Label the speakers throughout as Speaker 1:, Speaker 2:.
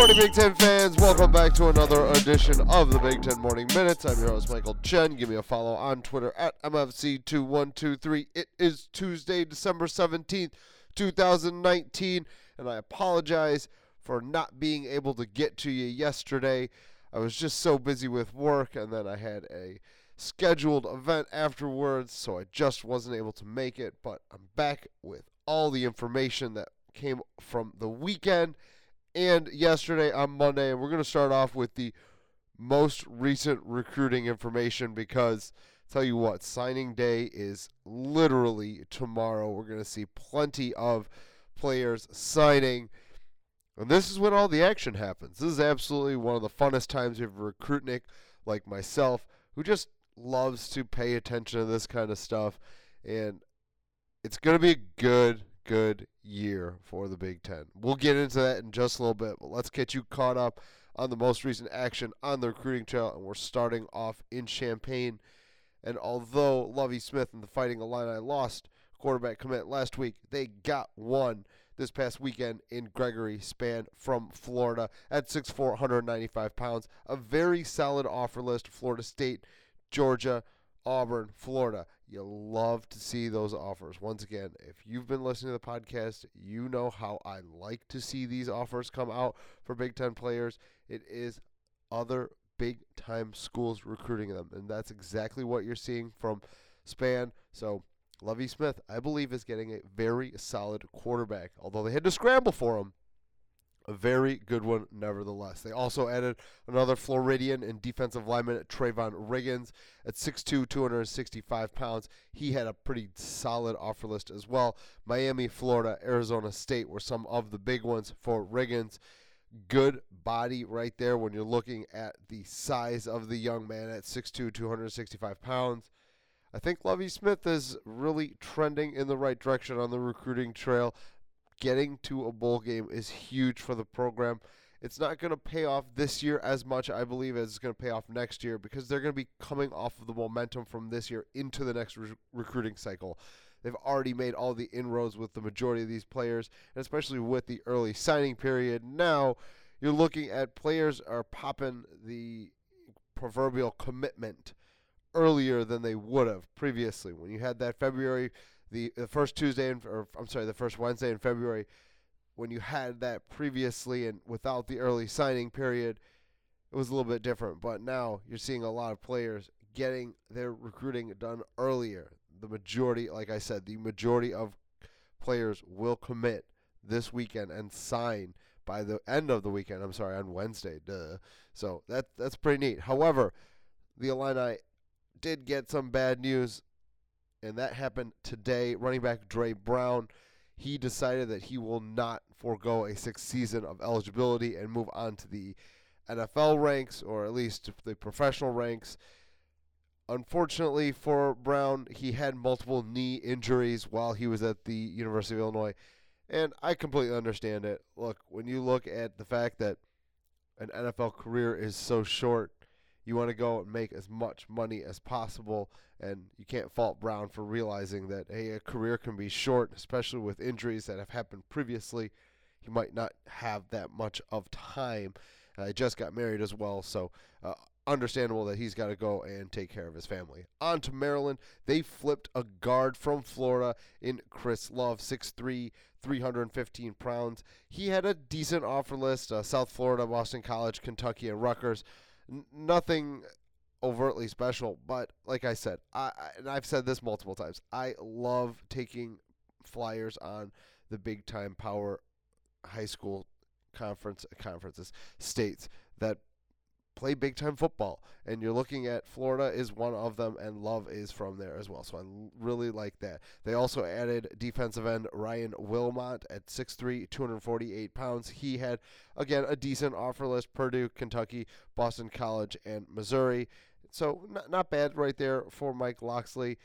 Speaker 1: morning, Big Ten fans. Welcome back to another edition of the Big Ten Morning Minutes. I'm your host, Michael Chen. Give me a follow on Twitter at MFC2123. It is Tuesday, December 17th, 2019, and I apologize for not being able to get to you yesterday. I was just so busy with work, and then I had a scheduled event afterwards, so I just wasn't able to make it. But I'm back with all the information that came from the weekend and yesterday on Monday. And we're going to start off with the most recent recruiting information because tell you what, signing day is literally tomorrow. We're going to see plenty of players signing. And this is when all the action happens. This is absolutely one of the funnest times of recruiting like myself who just loves to pay attention to this kind of stuff. And it's going to be a good, good year for the Big Ten. We'll get into that in just a little bit, but let's get you caught up on the most recent action on the recruiting trail. And we're starting off in Champaign. And although Lovie Smith and the Fighting Illini lost quarterback commit last week, they got one this past weekend in Gregory Span from Florida at 6'4", 195 pounds. A very solid offer list. Florida State, Georgia, Auburn, Florida. You love to see those offers. Once again, if you've been listening to the podcast, you know how I like to see these offers come out for Big Ten players. It is other big time schools recruiting them, and that's exactly what you're seeing from Span. So Lovie Smith, I believe, is getting a very solid quarterback. Although they had to scramble for him, a very good one nevertheless. They also added another Floridian and defensive lineman Trayvon Riggins at 6'2", 265 pounds. He had a pretty solid offer list as well. Miami, Florida, Arizona State were some of the big ones for Riggins. Good body right there when you're looking at the size of the young man at 6'2", 265 pounds. I think Lovie Smith is really trending in the right direction on the recruiting trail. Getting to a bowl game is huge for the program. It's not going to pay off this year as much, I believe, as it's going to pay off next year because they're going to be coming off of the momentum from this year into the next re- recruiting cycle. They've already made all the inroads with the majority of these players, and especially with the early signing period. Now, you're looking at players are popping the proverbial commitment earlier than they would have previously. When you had that February, the, the first Tuesday, in, or I'm sorry, the first Wednesday in February, when you had that previously and without the early signing period, it was a little bit different. But now you're seeing a lot of players getting their recruiting done earlier. The majority, like I said, the majority of players will commit this weekend and sign by the end of the weekend. I'm sorry, on Wednesday. Duh. So that that's pretty neat. However, the Illini did get some bad news, and that happened today. Running back Dre Brown, he decided that he will not forego a sixth season of eligibility and move on to the NFL ranks, or at least the professional ranks. Unfortunately for Brown, he had multiple knee injuries while he was at the University of Illinois, and I completely understand it. Look, when you look at the fact that an NFL career is so short, you want to go and make as much money as possible, and you can't fault Brown for realizing that hey, a career can be short, especially with injuries that have happened previously. He might not have that much of time. I uh, just got married as well, so uh, understandable that he's got to go and take care of his family. On to Maryland. They flipped a guard from Florida in Chris Love, 6'3, 315 pounds. He had a decent offer list uh, South Florida, Boston College, Kentucky, and Rutgers. Nothing overtly special, but like I said, I, I, and I've said this multiple times, I love taking flyers on the big time power high school conference conferences states that play big time football. And you're looking at Florida is one of them, and Love is from there as well. So I really like that. They also added defensive end Ryan Wilmot at 6'3, 248 pounds. He had, again, a decent offer list Purdue, Kentucky, Boston College, and Missouri. So not, not bad right there for Mike Locksley.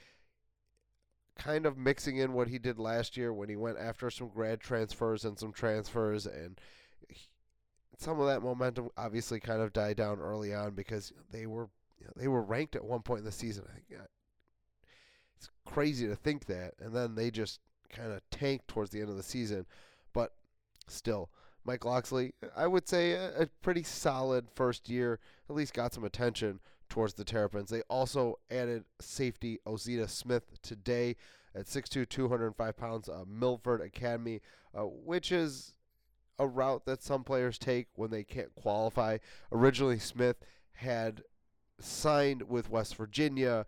Speaker 1: Kind of mixing in what he did last year when he went after some grad transfers and some transfers and some of that momentum obviously kind of died down early on because they were you know, they were ranked at one point in the season. I think it's crazy to think that, and then they just kind of tanked towards the end of the season. But still, Mike Locksley, I would say a, a pretty solid first year, at least got some attention towards the Terrapins. They also added safety Ozita Smith today at 6'2", 205 pounds, uh, Milford Academy, uh, which is a route that some players take when they can't qualify. Originally, Smith had signed with West Virginia,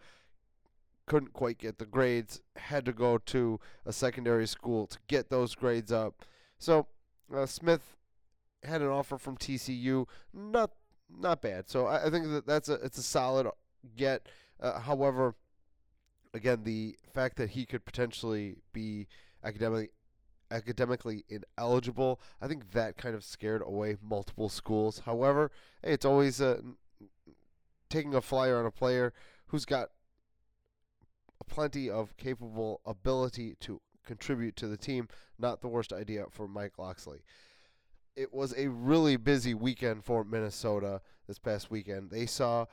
Speaker 1: couldn't quite get the grades, had to go to a secondary school to get those grades up. So uh, Smith had an offer from TCU, not not bad. So I, I think that that's a it's a solid get. Uh, however, again, the fact that he could potentially be academically academically ineligible, I think that kind of scared away multiple schools. However, hey, it's always uh, taking a flyer on a player who's got plenty of capable ability to contribute to the team. Not the worst idea for Mike Locksley. It was a really busy weekend for Minnesota this past weekend. They saw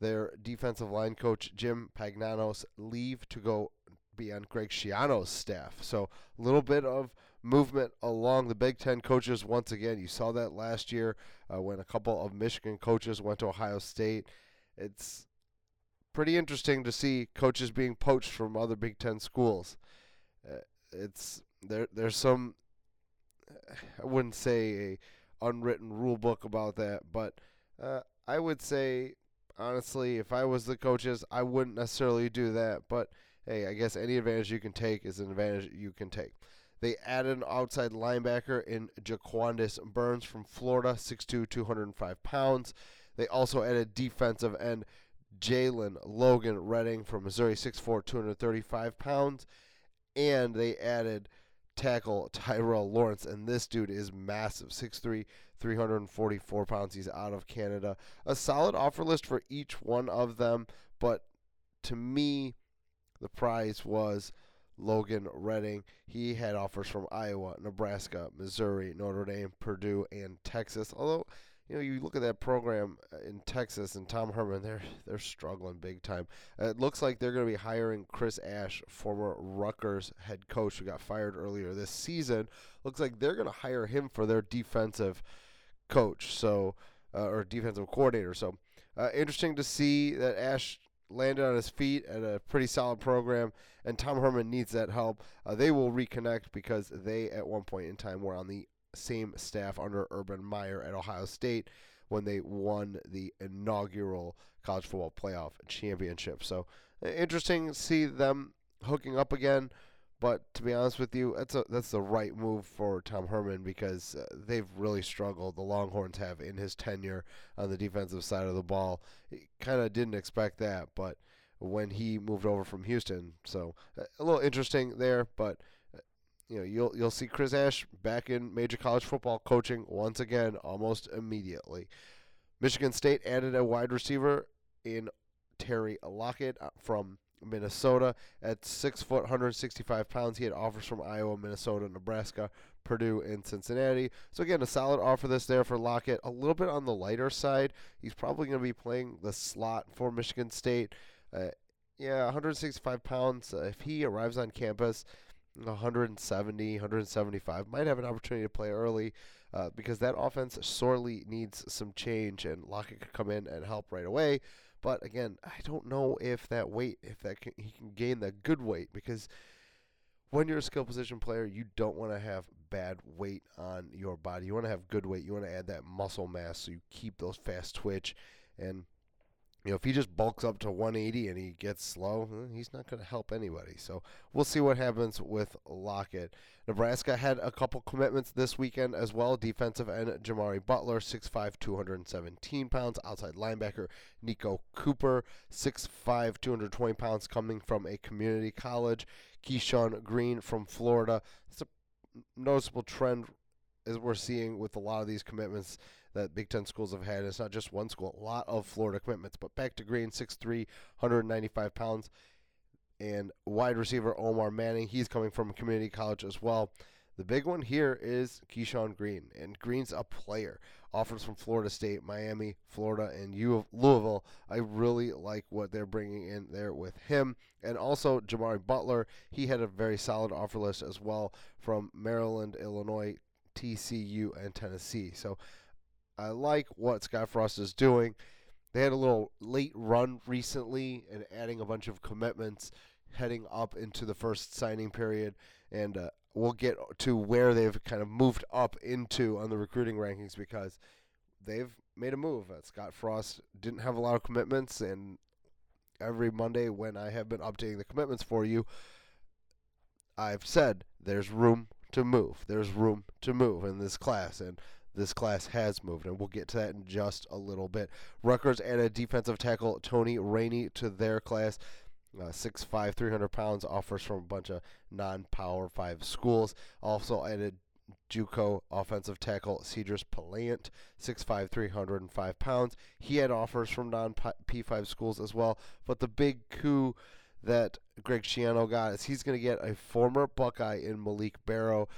Speaker 1: their defensive line coach Jim Panagos leave to go be on Greg Schiano's staff. So a little bit of movement along the Big Ten coaches once again. You saw that last year uh, when a couple of Michigan coaches went to Ohio State. It's pretty interesting to see coaches being poached from other Big Ten schools. Uh, it's there. There's some. I wouldn't say a unwritten rule book about that, but uh, I would say honestly, if I was the coaches, I wouldn't necessarily do that. But hey, I guess any advantage you can take is an advantage you can take. They added an outside linebacker in Jaquandis Burns from Florida, 6'2", 205 pounds. They also added defensive end Jalen Logan Redding from Missouri, 6'4", 235 pounds. And they added tackle Tyrell Lawrence, and this dude is massive, 6'3", 344 pounds. He's out of Canada. A solid offer list for each one of them, but to me, the prize was Logan Redding. He had offers from Iowa, Nebraska, Missouri, Notre Dame, Purdue, and Texas. Although, you know, you look at that program uh, in Texas and Tom Herman, they're they're struggling big time. Uh, it looks like they're going to be hiring Chris Ash, former Rutgers head coach who got fired earlier this season. Looks like they're going to hire him for their defensive coach, so uh, or defensive coordinator. So uh, interesting to see that Ash landed on his feet at a pretty solid program, and Tom Herman needs that help. Uh, they will reconnect because they, at one point in time, were on the same staff under Urban Meyer at Ohio State when they won the inaugural college football playoff championship. So interesting to see them hooking up again. But to be honest with you, that's a, that's the right move for Tom Herman because uh, they've really struggled. The Longhorns have in his tenure on the defensive side of the ball. Kind of didn't expect that, but when he moved over from Houston, so uh, a little interesting there. But uh, you know, you'll you'll see Chris Ash back in major college football coaching once again almost immediately. Michigan State added a wide receiver in Terry Lockett from Minnesota at six foot, 165 pounds. He had offers from Iowa, Minnesota, Nebraska, Purdue, and Cincinnati. So again, a solid offer this there for Lockett. A little bit on the lighter side. He's probably going to be playing the slot for Michigan State. Uh, yeah, 165 pounds. Uh, if he arrives on campus, 170, 175, might have an opportunity to play early. Uh, because that offense sorely needs some change, and Lockett could come in and help right away. But again, I don't know if that weight, if that can, he can gain that good weight because when you're a skill position player, you don't want to have bad weight on your body. You want to have good weight. You want to add that muscle mass so you keep those fast twitch and you know, if he just bulks up to 180 and he gets slow, eh, he's not going to help anybody. So we'll see what happens with Lockett. Nebraska had a couple commitments this weekend as well. Defensive end Jamari Butler, 6'5", 217 pounds. Outside linebacker Nico Cooper, 6'5", 220 pounds, coming from a community college. Keyshawn Green from Florida. It's a noticeable trend as we're seeing with a lot of these commitments that Big Ten schools have had. It's not just one school, a lot of Florida commitments. But back to Green, 6'3, 195 pounds. And wide receiver Omar Manning, he's coming from community college as well. The big one here is Keyshawn Green, and Green's a player. Offers from Florida State, Miami, Florida, and U of Louisville. I really like what they're bringing in there with him. And also Jamari Butler, he had a very solid offer list as well from Maryland, Illinois, TCU, and Tennessee. So I like what Scott Frost is doing. They had a little late run recently and adding a bunch of commitments heading up into the first signing period. And uh, we'll get to where they've kind of moved up into on the recruiting rankings because they've made a move. Uh, Scott Frost didn't have a lot of commitments, and every Monday when I have been updating the commitments for you, I've said there's room to move. There's room to move in this class, and this class has moved, and we'll get to that in just a little bit. Rutgers added defensive tackle Tony Rainey to their class. Uh, 6'5", 300 pounds, offers from a bunch of non-power five schools. Also added JUCO offensive tackle Cedrus Palant, 6'5", 305 pounds. He had offers from non-P5 schools as well. But the big coup that Greg Schiano got is he's going to get a former Buckeye in Malik Barrow.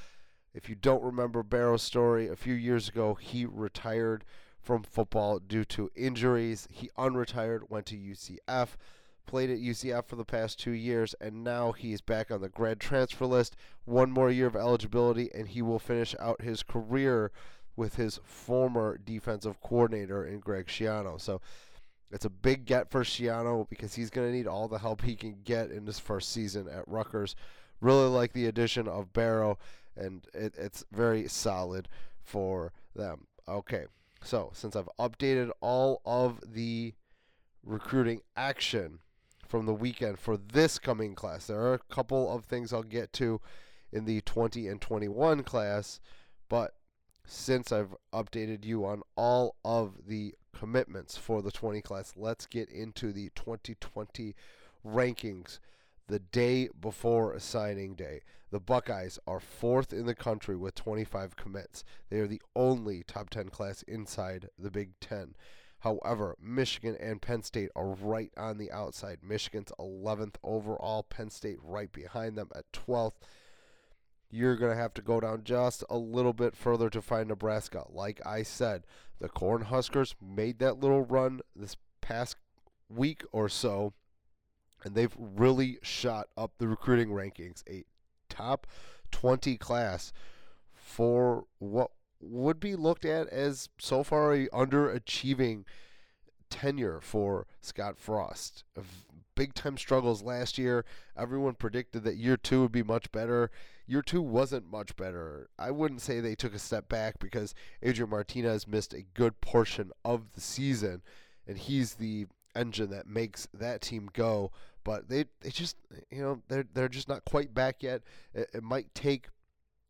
Speaker 1: If you don't remember Barrow's story, a few years ago he retired from football due to injuries. He unretired, went to UCF played at UCF for the past two years, and now he's back on the grad transfer list. One more year of eligibility, and he will finish out his career with his former defensive coordinator in Greg Schiano. So it's a big get for Schiano because he's going to need all the help he can get in his first season at Rutgers. Really like the addition of Barrow, and it, it's very solid for them. Okay, so since I've updated all of the recruiting action from the weekend for this coming class. There are a couple of things I'll get to in the 20 and 21 class, but since I've updated you on all of the commitments for the 20 class, let's get into the 2020 rankings the day before signing day. The Buckeyes are fourth in the country with 25 commits. They are the only top 10 class inside the Big Ten. However, Michigan and Penn State are right on the outside. Michigan's 11th overall, Penn State right behind them at 12th. You're going to have to go down just a little bit further to find Nebraska. Like I said, the Cornhuskers made that little run this past week or so, and they've really shot up the recruiting rankings. A top 20 class for what would be looked at as so far a underachieving tenure for Scott Frost. Big time struggles last year. Everyone predicted that year two would be much better. Year two wasn't much better. I wouldn't say they took a step back because Adrian Martinez missed a good portion of the season, and he's the engine that makes that team go. But they, they just, you know, they're they're just not quite back yet. It, it might take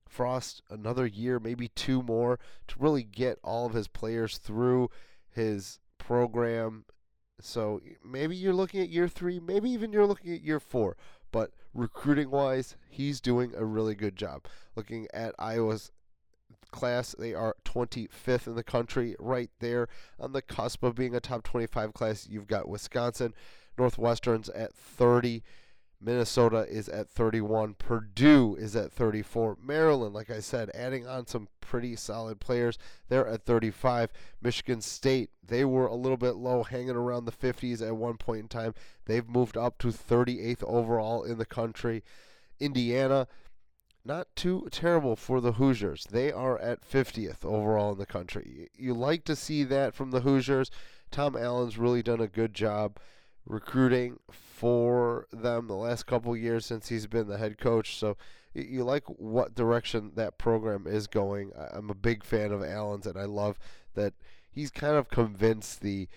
Speaker 1: Frost another year, maybe two more, to really get all of his players through his program. So maybe you're looking at year three, maybe even you're looking at year four. But recruiting wise, he's doing a really good job. Looking at Iowa's class, they are 25th in the country, right there on the cusp of being a top 25 class. You've got Wisconsin, Northwestern's at 30. Minnesota is at 31. Purdue is at 34. Maryland, like I said, adding on some pretty solid players. They're at 35. Michigan State, they were a little bit low, hanging around the 50s at one point in time. They've moved up to 38th overall in the country. Indiana, not too terrible for the Hoosiers. They are at 50th overall in the country. You like to see that from the Hoosiers. Tom Allen's really done a good job recruiting for them the last couple years since he's been the head coach. So you like what direction that program is going. I'm a big fan of Allen's, and I love that he's kind of convinced the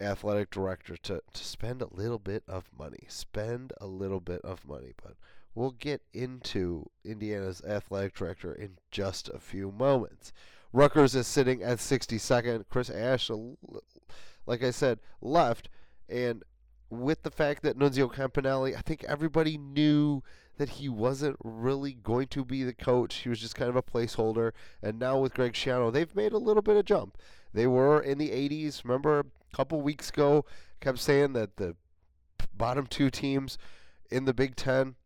Speaker 1: athletic director to, to spend a little bit of money. Spend a little bit of money. But we'll get into Indiana's athletic director in just a few moments. Rutgers is sitting at 62nd. Chris Ash, like I said, left and with the fact that Nunzio Campanile, I think everybody knew that he wasn't really going to be the coach. He was just kind of a placeholder. And now with Greg Schiano, they've made a little bit of jump. They were in the 80s. Remember a couple weeks ago, kept saying that the bottom two teams in the Big Ten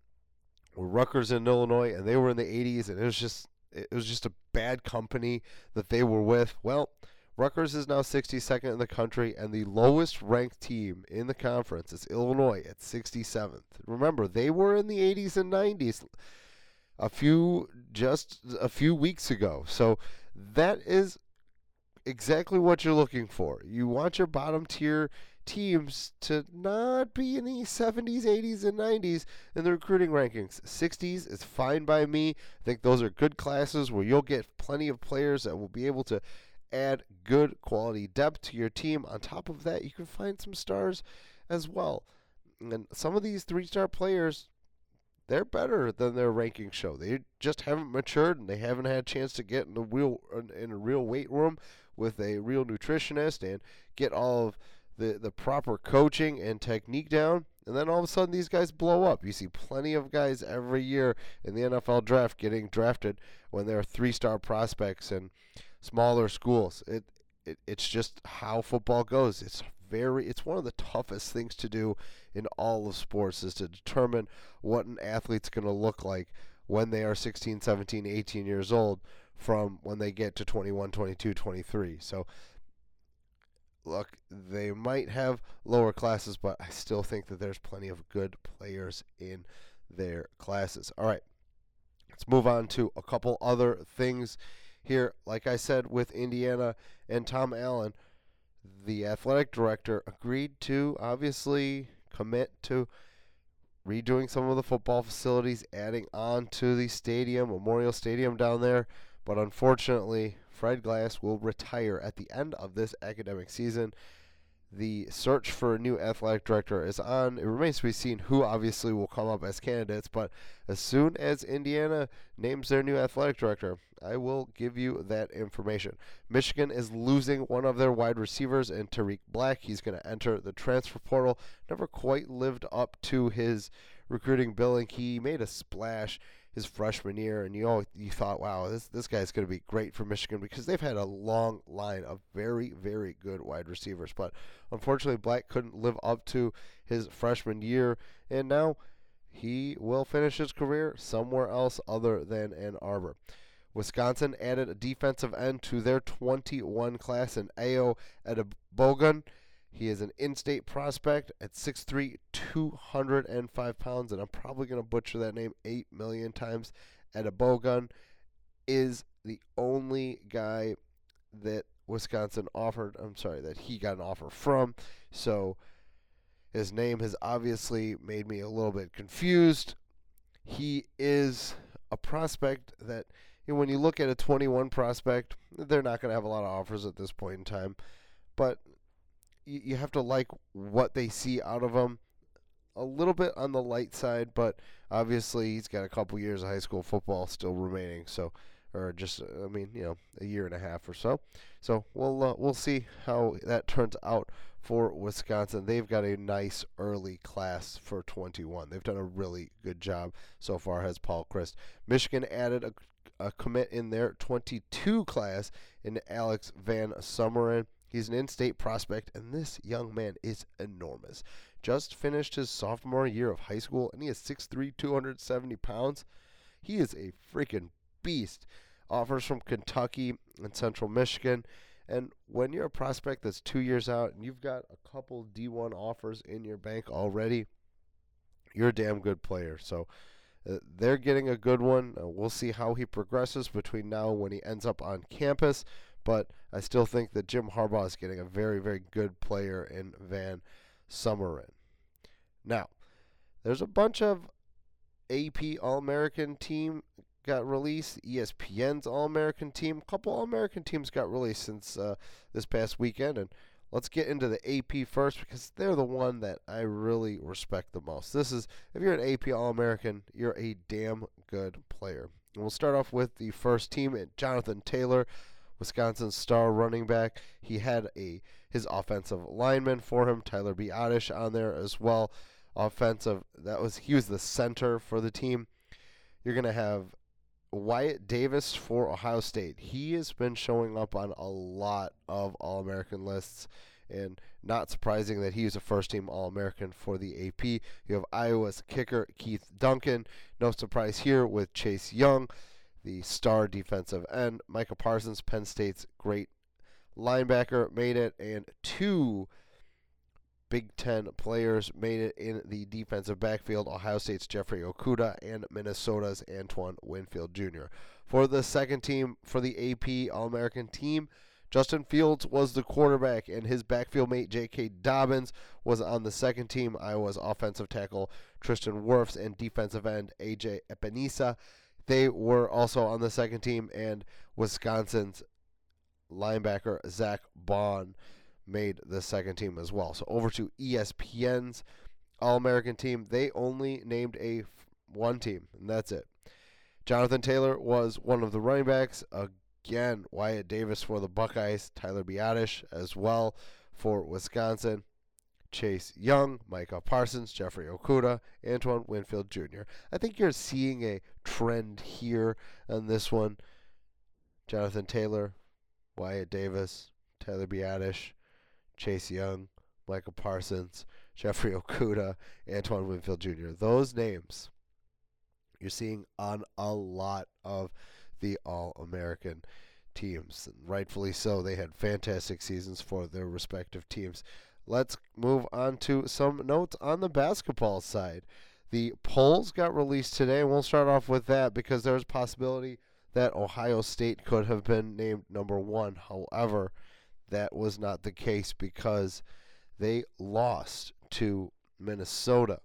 Speaker 1: were Rutgers and Illinois, and they were in the 80s, and it was just it was just a bad company that they were with. Well, Rutgers is now 62nd in the country, and the lowest ranked team in the conference is Illinois at 67th. Remember, they were in the 80s and 90s. a few just a few weeks ago. So that is exactly what you're looking for. You want your bottom tier teams to not be in the 70s, 80s, and 90s in the recruiting rankings. 60s is fine by me. I think those are good classes where you'll get plenty of players that will be able to add good quality depth to your team. On top of that, you can find some stars as well. And some of these three star players, they're better than their ranking show. They just haven't matured and they haven't had a chance to get in the real in a real weight room with a real nutritionist and get all of the, the proper coaching and technique down. And then all of a sudden, these guys blow up. You see plenty of guys every year in the NFL draft getting drafted when they're three star prospects and smaller schools. It, it it's just how football goes. It's very it's one of the toughest things to do in all of sports is to determine what an athlete's going to look like when they are 16, 17, 18 years old from when they get to 21, 22, 23. So look, they might have lower classes, but I still think that there's plenty of good players in their classes. All right. Let's move on to a couple other things here, like I said, with Indiana and Tom Allen, the athletic director agreed to obviously commit to redoing some of the football facilities, adding on to the stadium, Memorial Stadium down there. But unfortunately, Fred Glass will retire at the end of this academic season the search for a new athletic director is on. It remains to be seen who obviously will come up as candidates, but as soon as Indiana names their new athletic director, I will give you that information. Michigan is losing one of their wide receivers in Tarik Black. He's going to enter the transfer portal. Never quite lived up to his recruiting billing. He made a splash his freshman year, and you all you thought, wow, this this guy's going to be great for Michigan because they've had a long line of very very good wide receivers, but unfortunately Black couldn't live up to his freshman year, and now he will finish his career somewhere else other than Ann Arbor. Wisconsin added a defensive end to their 21 class in Ayo Bogan. He is an in-state prospect at 6'3", 205 pounds, and I'm probably going to butcher that name 8 million times. Bogun is the only guy that Wisconsin offered, I'm sorry, that he got an offer from. So his name has obviously made me a little bit confused. He is a prospect that, you know, when you look at a 21 prospect, they're not going to have a lot of offers at this point in time. But you, have to like what they see out of him. A little bit on the light side, but obviously he's got a couple years of high school football still remaining. So, or just I mean, you know, a year and a half or so. So we'll uh, we'll see how that turns out for Wisconsin. They've got a nice early class for 21. They've done a really good job so far. Has Paul Chryst. Michigan added a, a commit in their 22 class in Alex Van Sumeren. He's an in state prospect, and this young man is enormous. Just finished his sophomore year of high school, and he is 6'3, 270 pounds. He is a freaking beast. Offers from Kentucky and Central Michigan. And when you're a prospect that's two years out and you've got a couple D1 offers in your bank already, you're a damn good player. So uh, they're getting a good one. Uh, we'll see how he progresses between now and when he ends up on campus but I still think that Jim Harbaugh is getting a very, very good player in Van Sumeren. Now, there's a bunch of AP All American team got released. ESPN's All American team. A couple All American teams got released since uh, this past weekend. And let's get into the AP first because they're the one that I really respect the most. This is, if you're an AP All American, you're a damn good player. And we'll start off with the first team, Jonathan Taylor. Wisconsin's star running back. He had a his offensive lineman for him, Tyler Biadasz, on there as well. Offensive that was he was the center for the team. You're gonna have Wyatt Davis for Ohio State. He has been showing up on a lot of All American lists, and not surprising that he was a first team All American for the AP. You have Iowa's kicker Keith Duncan. No surprise here with Chase Young the star defensive end. Micah Parsons, Penn State's great linebacker, made it, and two Big Ten players made it in the defensive backfield Ohio State's Jeffrey Okudah and Minnesota's Antoine Winfield Jr. For the second team for the AP All American team, Justin Fields was the quarterback, and his backfield mate J.K. Dobbins was on the second team. Iowa's offensive tackle Tristan Wirfs and defensive end A.J. Epenesa. They were also on the second team, and Wisconsin's linebacker Zach Baun made the second team as well. So over to ESPN's All American team, they only named a one team, and that's it. Jonathan Taylor was one of the running backs. Again, Wyatt Davis for the Buckeyes, Tyler Biadasz as well for Wisconsin, Chase Young, Micah Parsons, Jeffrey Okudah, Antoine Winfield Jr. I think you're seeing a trend here on this one. Jonathan Taylor, Wyatt Davis, Tyler Biadasz, Chase Young, Michael Parsons, Jeffrey Okudah, Antoine Winfield Jr. Those names you're seeing on a lot of the All American teams. And rightfully so. They had fantastic seasons for their respective teams. Let's move on to some notes on the basketball side. The polls got released today, and we'll start off with that because there's a possibility that Ohio State could have been named number one. However, that was not the case because they lost to Minnesota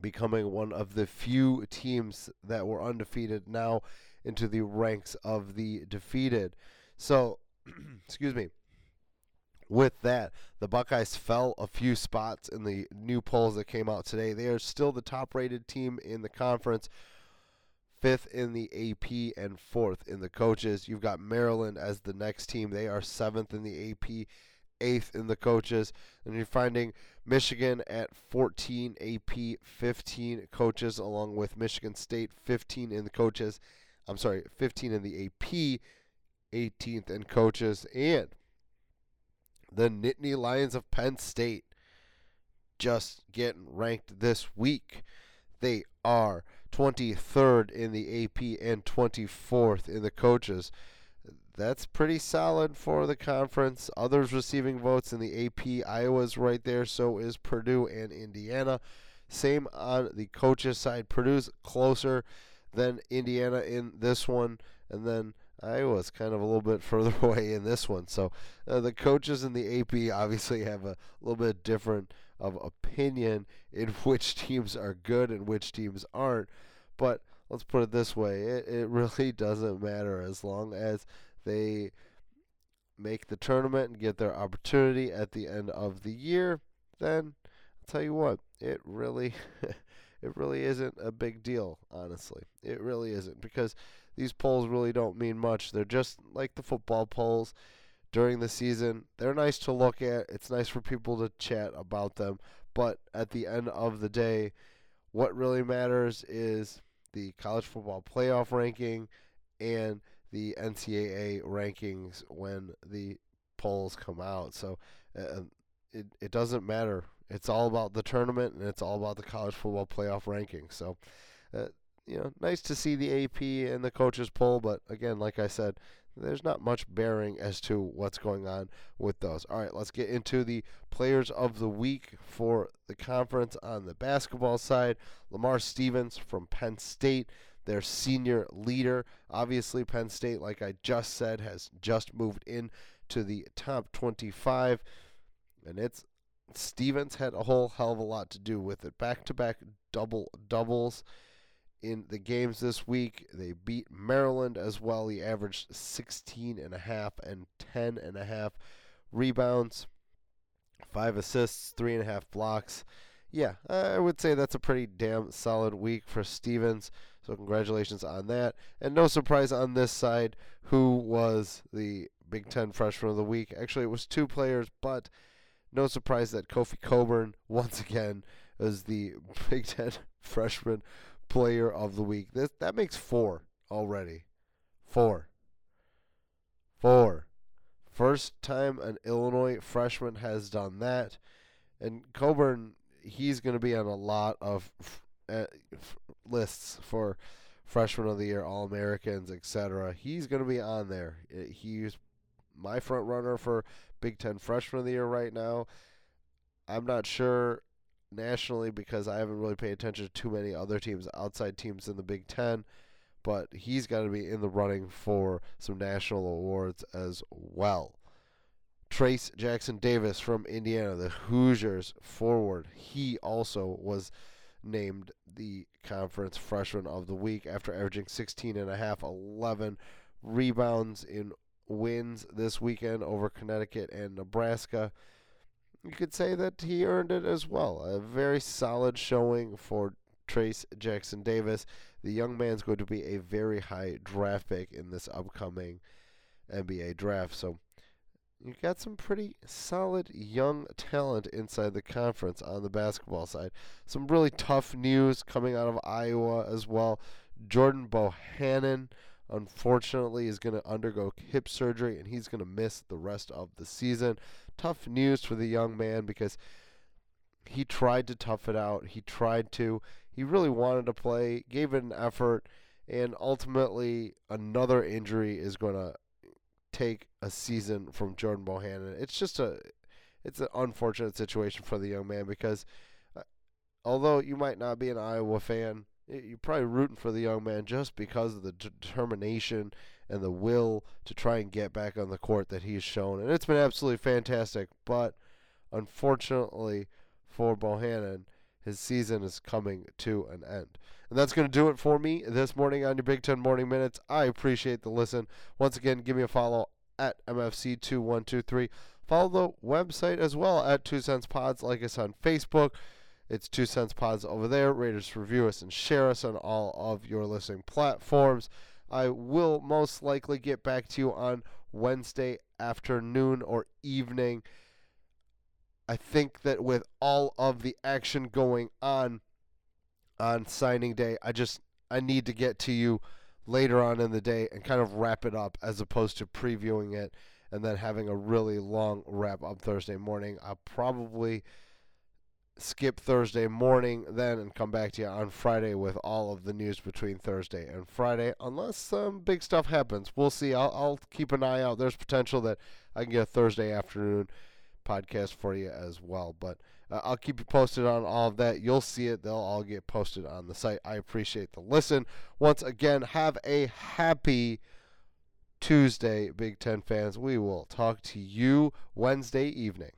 Speaker 1: becoming one of the few teams that were undefeated now into the ranks of the defeated. So, excuse me. With that, the Buckeyes fell a few spots in the new polls that came out today. They are still the top rated team in the conference, fifth in the AP, and fourth in the coaches. You've got Maryland as the next team. They are seventh in the AP, eighth in the coaches. And you're finding Michigan at 14 AP, 15 coaches, along with Michigan State 15 in the coaches. I'm sorry, 15 in the AP, 18th in coaches, and the Nittany Lions of Penn State just getting ranked this week. They are 23rd in the AP and 24th in the coaches that's pretty solid for the conference. Others receiving votes in the AP, Iowa's right there, so is Purdue and Indiana. Same on the coaches side. Purdue's closer than Indiana in this one, and then Iowa's kind of a little bit further away in this one. So uh, the coaches in the AP obviously have a little bit different of opinion in which teams are good and which teams aren't. But let's put it this way: it, it really doesn't matter as long as they make the tournament and get their opportunity at the end of the year, then I'll tell you what, it really it really isn't a big deal, honestly. It really isn't because these polls really don't mean much. They're just like the football polls during the season. They're nice to look at. It's nice for people to chat about them, but at the end of the day, what really matters is the college football playoff ranking and the NCAA rankings when the polls come out. So uh, it it doesn't matter. It's all about the tournament and it's all about the college football playoff ranking. So uh, you know, nice to see the AP and the coaches poll, but again, like I said, there's not much bearing as to what's going on with those. All right, let's get into the players of the week for the conference on the basketball side. Lamar Stevens from Penn State their senior leader. Obviously, Penn State, like I just said, has just moved in to the top 25, and it's Stevens had a whole hell of a lot to do with it. Back-to-back double doubles in the games this week. They beat Maryland as well. He averaged 16 and a half and 10 and a half rebounds, five assists, three and a half blocks. Yeah, I would say that's a pretty damn solid week for Stevens. So congratulations on that. And no surprise on this side who was the Big Ten Freshman of the Week. Actually, it was two players, but no surprise that Kofi Cockburn once again is the Big Ten Freshman Player of the Week. This that makes four already. Four. Four. First time an Illinois freshman has done that, and Cockburn he's going to be on a lot of uh, lists for freshman of the year, All Americans, etc. He's going to be on there. He's my front runner for Big Ten freshman of the year right now. I'm not sure nationally because I haven't really paid attention to too many other teams outside teams in the Big Ten, but he's got to be in the running for some national awards as well. Trayce Jackson-Davis from Indiana, the Hoosiers forward, he also was named the conference freshman of the week after averaging 16 and a half, 11 rebounds in wins this weekend over Connecticut and Nebraska you could say that he earned it as well. A very solid showing for Trace Jackson Davis. The young man's going to be a very high draft pick in this upcoming NBA draft. So you've got some pretty solid young talent inside the conference on the basketball side. Some really tough news coming out of Iowa as well. Jordan Bohannon unfortunately is going to undergo hip surgery and he's going to miss the rest of the season. Tough news for the young man because he tried to tough it out. He tried to. He really wanted to play, gave it an effort, and ultimately another injury is going to take a season from Jordan Bohannon. It's just a it's an unfortunate situation for the young man because uh, although you might not be an Iowa fan, you're probably rooting for the young man just because of the determination and the will to try and get back on the court that he's shown. And it's been absolutely fantastic. But unfortunately for Bohannon, his season is coming to an end. And that's going to do it for me this morning on your Big Ten Morning Minutes. I appreciate the listen. Once again, give me a follow at MFC2123. Follow the website as well at Two Cents Pods. Like us on Facebook. It's Two Cents Pods over there. Rate us, review us, and share us on all of your listening platforms. I will most likely get back to you on Wednesday afternoon or evening. I think that with all of the action going on on signing day, I just I need to get to you later on in the day and kind of wrap it up as opposed to previewing it and then having a really long wrap up Thursday morning. I'll probably skip Thursday morning then and come back to you on Friday with all of the news between Thursday and Friday, unless some big stuff happens. We'll see. I'll, I'll keep an eye out. There's potential that I can get a Thursday afternoon podcast for you as well. But uh, I'll keep you posted on all of that. You'll see it. They'll all get posted on the site. I appreciate the listen. Once again, have a happy Tuesday, Big Ten fans. We will talk to you Wednesday evening.